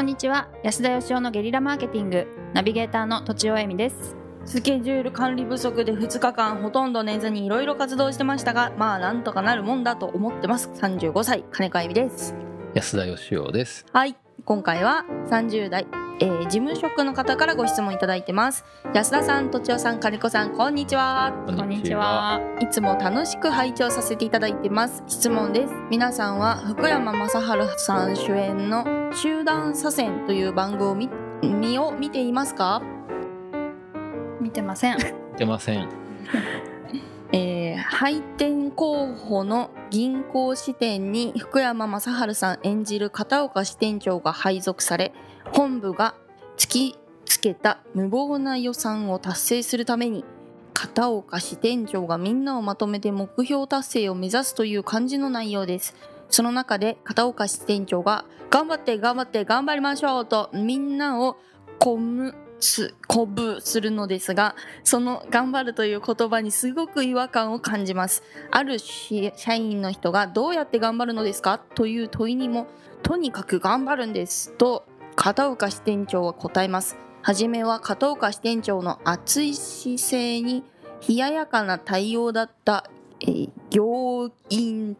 こんにちは。安田義雄のゲリラマーケティングナビゲーターの土地尾恵美です。スケジュール管理不足で2日間ほとんど寝ずにいろいろ活動してましたがまあなんとかなるもんだと思ってます。35歳金子恵美です。安田義雄です。はい。今回は30代、えー事務職の方からご質問いただいてます。安田さんとちおさん金子さんこんにちは。ここんにちは。いつも楽しく拝聴させていただいてます。質問です。皆さんは福山雅治さん主演の集団左遷という番組を見を見ていますか？見てません。出ません。えー廃店候補の銀行支店に福山雅治さん演じる片岡支店長が配属され本部が突きつけた無謀な予算を達成するために片岡支店長がみんなをまとめて目標達成を目指すという感じの内容ですその中で片岡支店長が頑張って頑張って頑張りましょうとみんなを鼓舞す鼓舞するのですがその頑張るという言葉にすごく違和感を感じます。ある社員の人がどうやって頑張るのですか？という問いにもとにかく頑張るんですと片岡支店長は答えます。はじめは片岡支店長の熱い姿勢に冷ややかな対応だった、えー業員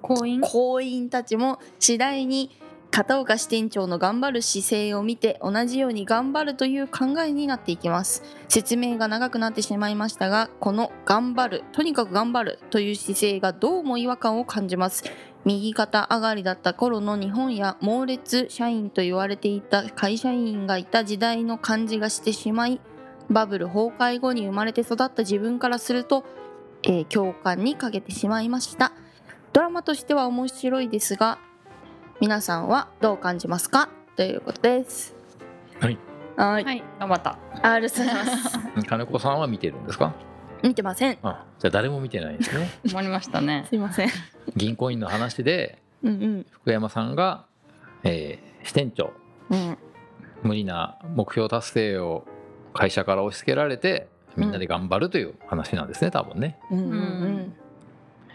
婚姻行員たちも次第に片岡支店長の頑張る姿勢を見て同じように頑張るという考えになっていきます。説明が長くなってしまいましたがこの頑張るとにかく頑張るという姿勢がどうも違和感を感じます。右肩上がりだった頃の日本や猛烈社員と言われていた会社員がいた時代の感じがしてしまいバブル崩壊後に生まれて育った自分からすると、えー共感に欠けてしまいました。ドラマとしては面白いですが皆さんはどう感じますか？ということです。はい。はい。はい。頑張った。ありがとうございます。金子さんは見てるんですか？見てません。あ、じゃあ誰も見てないんですね。終わりましたね。すいません。銀行員の話でうんうん。福山さんが、えー支店長うん。無理な目標達成を会社から押し付けられてみんなで頑張るという話なんですね、多分ね。うんうん。うん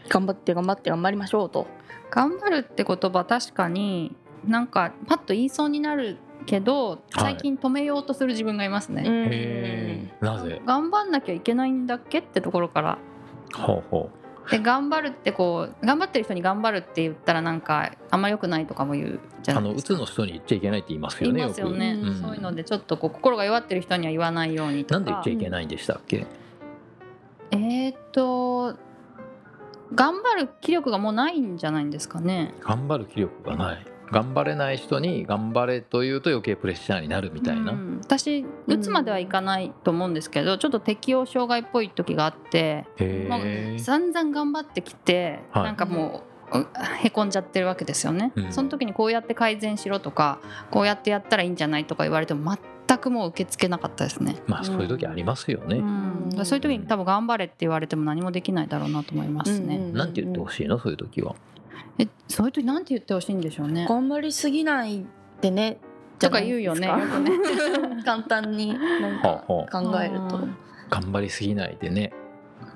頑張って頑張って頑張りましょうと頑張るって言葉確かになんかパッと言いそうになるけど最近止めようとする自分がいますね、うんへえ。なぜ？頑張んなきゃいけないんだっけってところからほうほで頑張るってこう頑張ってる人に頑張るって言ったらなんかあんま良くないとかも言うじう。あのうゃないですかつの人に言っちゃいけないって言います言いよね。ますよね、うんそういうのでちょっとこう心が弱ってる人には言わないようにとかくなんで言っちゃいけないんでしたっけ？えーっと頑張る気力がもうないんじゃないんですかね頑張る気力がない。頑張れない人に頑張れというと余計プレッシャーになるみたいな。うん私打つまではいかないと思うんですけど、ちょっと適応障害っぽい時があってまあへえ。散々頑張ってきて、はいなんかもううへこんじゃってるわけですよね、うんその時にこうやって改善しろとかこうやってやったらいいんじゃないとか言われても全くもう受け付けなかったですね、まあそういう時ありますよね。うん、そういう時に多分頑張れって言われても何もできないだろうなと思いますね、うんなんて言ってほしいの？そういう時は。えそういう時なんて言ってほしいんでしょうね。頑張りすぎないでね。とか言うよね。簡単になんか考えると、頑張りすぎないでね。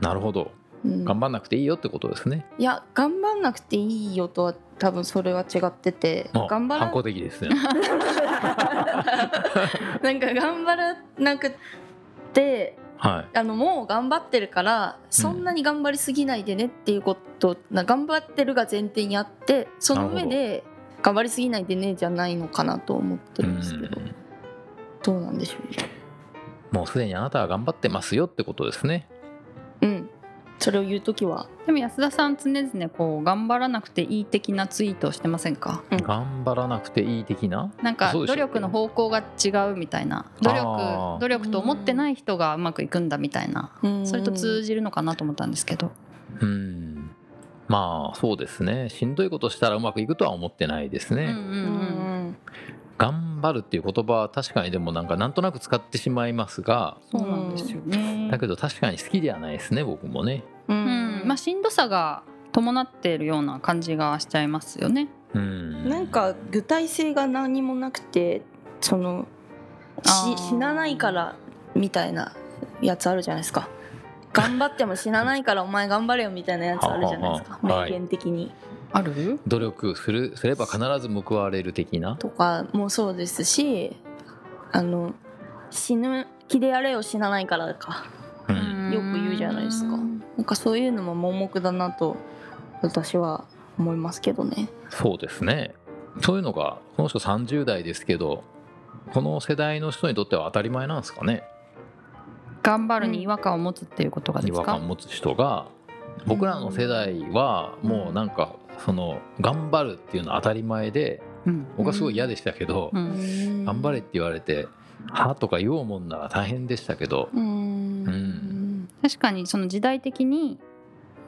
なるほど。うん。頑張んなくていいよってことですね。いや頑張んなくていいよとは多分それは違っててあ頑張ら反抗的ですね。なんか頑張らなくてはい。あのもう頑張ってるからそんなに頑張りすぎないでねっていうこと、な頑張ってるが前提にあってその上で頑張りすぎないでねじゃないのかなと思ってうるんですけどん。どうなんでしょもうすでにあなたは頑張ってますよってことですね。ううんそれを言う時は？でも安田さん常々こう頑張らなくていい的なツイートをしてませんか？うん。頑張らなくていい的な？なんか努力の方向が違うみたいな。努あ力ー。努力と思ってない人がうまくいくんだみたいな。それと通じるのかなと思ったんですけど。うん。まあそうですね。しんどいことしたらうまくいくとは思ってないですね。うん。うんうんうん頑張るっていう言葉は確かにでもなんかなんとなく使ってしまいますが、そうなんですよね。だけど確かに好きではないですね僕もね。ううん。まあしんどさが伴っているような感じがしちゃいますよね。うん。なんか具体性が何もなくてそのし死なないからみたいなやつあるじゃないですか。頑張っても死なないからお前頑張れよみたいなやつあるじゃないですか。名言的にある？努力するすれば必ず報われる的な？とかもそうですしあの死ぬ気でやれよ死なないからか。うん。よく言うじゃないですか。なんかそういうのも盲目だなと私は思いますけどね。そうですね。そういうのがこの人30代ですけどこの世代の人にとっては当たり前なんですかね？頑張るに違和感を持つっていうことがですか？違和感を持つ人が僕らの世代はもうなんかその頑張るっていうのは当たり前でうん。僕はすごい嫌でしたけどうん。頑張れって言われて「は?」とか言おうもんなら大変でしたけどうん。うん。確かにその時代的に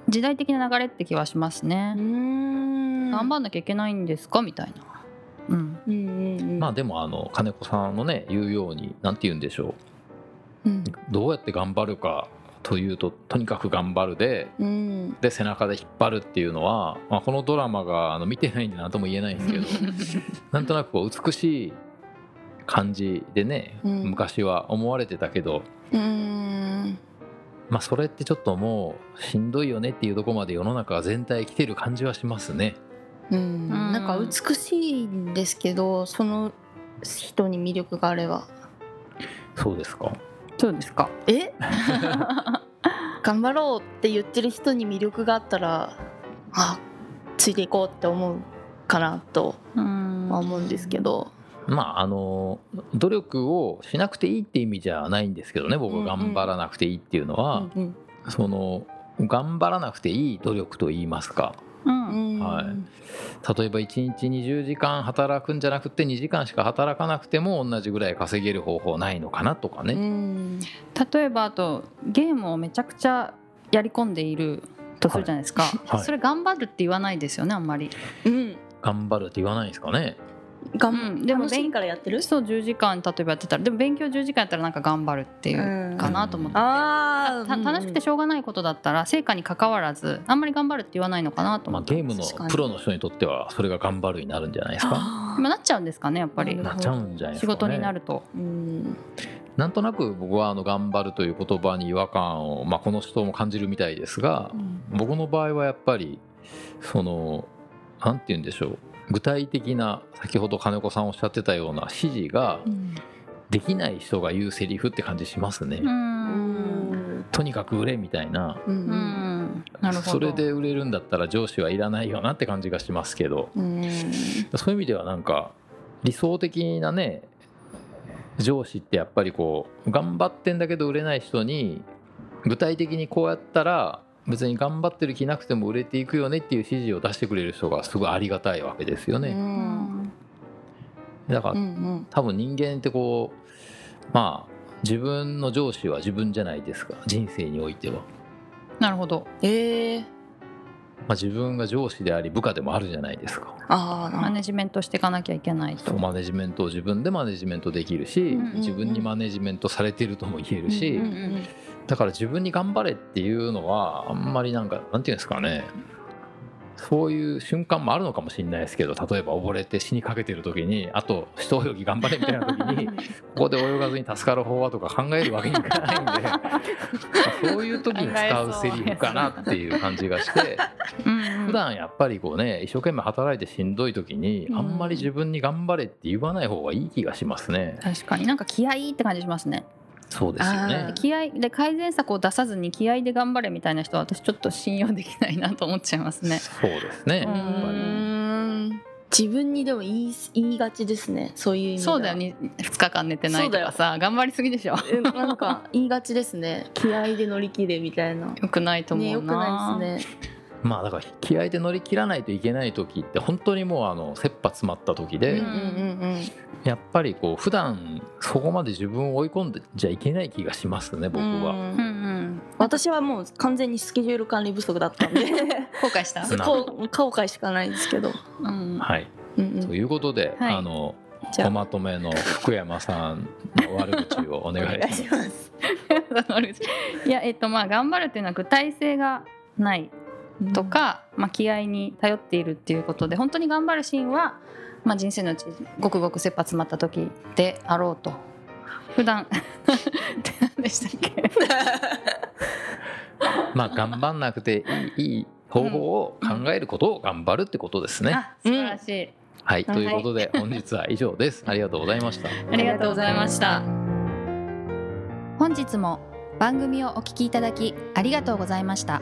時代的な流れって気はしますね、ん。頑張んなきゃいけないんですか？みたいな。うん。うんうんうん。まあでもあの金子さんのね言うように何て言うんでしょう。ん。うどうやって頑張るかというととにかく頑張るでうん。で背中で引っ張るっていうのは、まあ、このドラマがあの見てないんで何とも言えないんですけど なんとなくこう美しい感じでね、うん。昔は思われてたけど、うん。まあ、それってちょっともうしんどいよねっていうところまで世の中が全体来てる感じはしますね。うん。なんか美しいんですけどその人に魅力があれば。そうですかそうですか。え？頑張ろうって言ってる人に魅力があったらあついていこうって思うかなとうん。は思うんですけど。まああの努力をしなくていいって意味じゃないんですけどね僕は頑張らなくていいっていうのは、うんその頑張らなくていい努力といいますかうん。うんはい。例えば1日20時間働くんじゃなくて2時間しか働かなくても同じぐらい稼げる方法ないのかなとかうね、ん。例えばあとゲームをめちゃくちゃやり込んでいるとするじゃないですか、はい。それ頑張るって言わないですよねあんまり、うん。頑張るって言わないんですかねがうん。でも楽しいからやってる？そう10時間例えばやってたらでも勉強10時間やったらなんか頑張るっていうかなと思って、あた楽しくてしょうがないことだったら成果に関わらずあんまり頑張るって言わないのかなとまあ、思って、ゲームのプロの人にとってはそれが頑張るになるんじゃないですか？今なっちゃうんですかねやっぱり。なっちゃうんじゃないですか、ね、仕事になると。うん。なんとなく僕はあの頑張るという言葉に違和感を、まあ、この人も感じるみたいですが僕の場合はやっぱりそのなんて言うんでしょう具体的な先ほど金子さんおっしゃってたような指示ができない人が言うセリフって感じしますね、とにかく売れみたいな。それで売れるんだったら上司はいらないよなって感じがしますけど。うんそういう意味ではなんか理想的なね上司ってやっぱりこう頑張ってんだけど売れない人に具体的にこうやったら別に頑張ってる気なくても売れていくよねっていう指示を出してくれる人がすごいありがたいわけですようね。んだからうん多分人間ってこうまあ自分の上司は自分じゃないですか。人生においては。なるほど。ええ。まあ、自分が上司であり部下でもあるじゃないですか。ああマネジメントしていかなきゃいけないと。そうマネジメントを自分でマネジメントできるし、うんうんうん自分にマネジメントされてるとも言えるし、うんうんだから自分に頑張れっていうのはあんまりなんかなんていうんですかね。そういう瞬間もあるのかもしれないですけど例えば溺れて死にかけてる時にあと一泳ぎ頑張れみたいな時に ここで泳がずに助かる方はとか考えるわけにいかないんでまあそういう時に使うセリフかなっていう感じがしてうん普段やっぱりこうね一生懸命働いてしんどい時にあんまり自分に頑張れって言わない方がいい気がしますね。確かに。なんか気合いって感じしますねそうですよあねー。気合で改善策を出さずに気合で頑張れみたいな人は私ちょっと信用できないなと思っちゃいますね。そうですね。やっぱりうん。自分にでも言い言いがちですね。そういう意味では。そうだよね。2日間寝てないとかさ頑張りすぎでしょ。えなんか言いがちですね。気合で乗り切れみたいな。よくないと思うな。ねよくないですねまあだから気合で乗り切らないといけない時って本当にもうあの切羽詰まった時で、うんうんうんやっぱりこう普段そこまで自分を追い込んでじゃいけない気がしますね僕は。うんうん。うん私はもう完全にスケジュール管理不足だったんで。後悔した？後悔。しかないですけど、うんはい、うんうん。ということで、はい。あのおまとめの福山さんの悪口をお願いします。すいやえっとまあ頑張るっていうのは具体性がないとか、まあ、気合に頼っているっていうことで本当に頑張るシーンは、まあ、人生のうちごくごく切羽詰まった時であろうと。普段って何でしたっけ？まあ頑張んなくていい方法を考えることを頑張るってことですね。あ素晴らしい、はいということで本日は以上です。ありがとうございました。ありがとうございました。本日も番組をお聞きいただきありがとうございました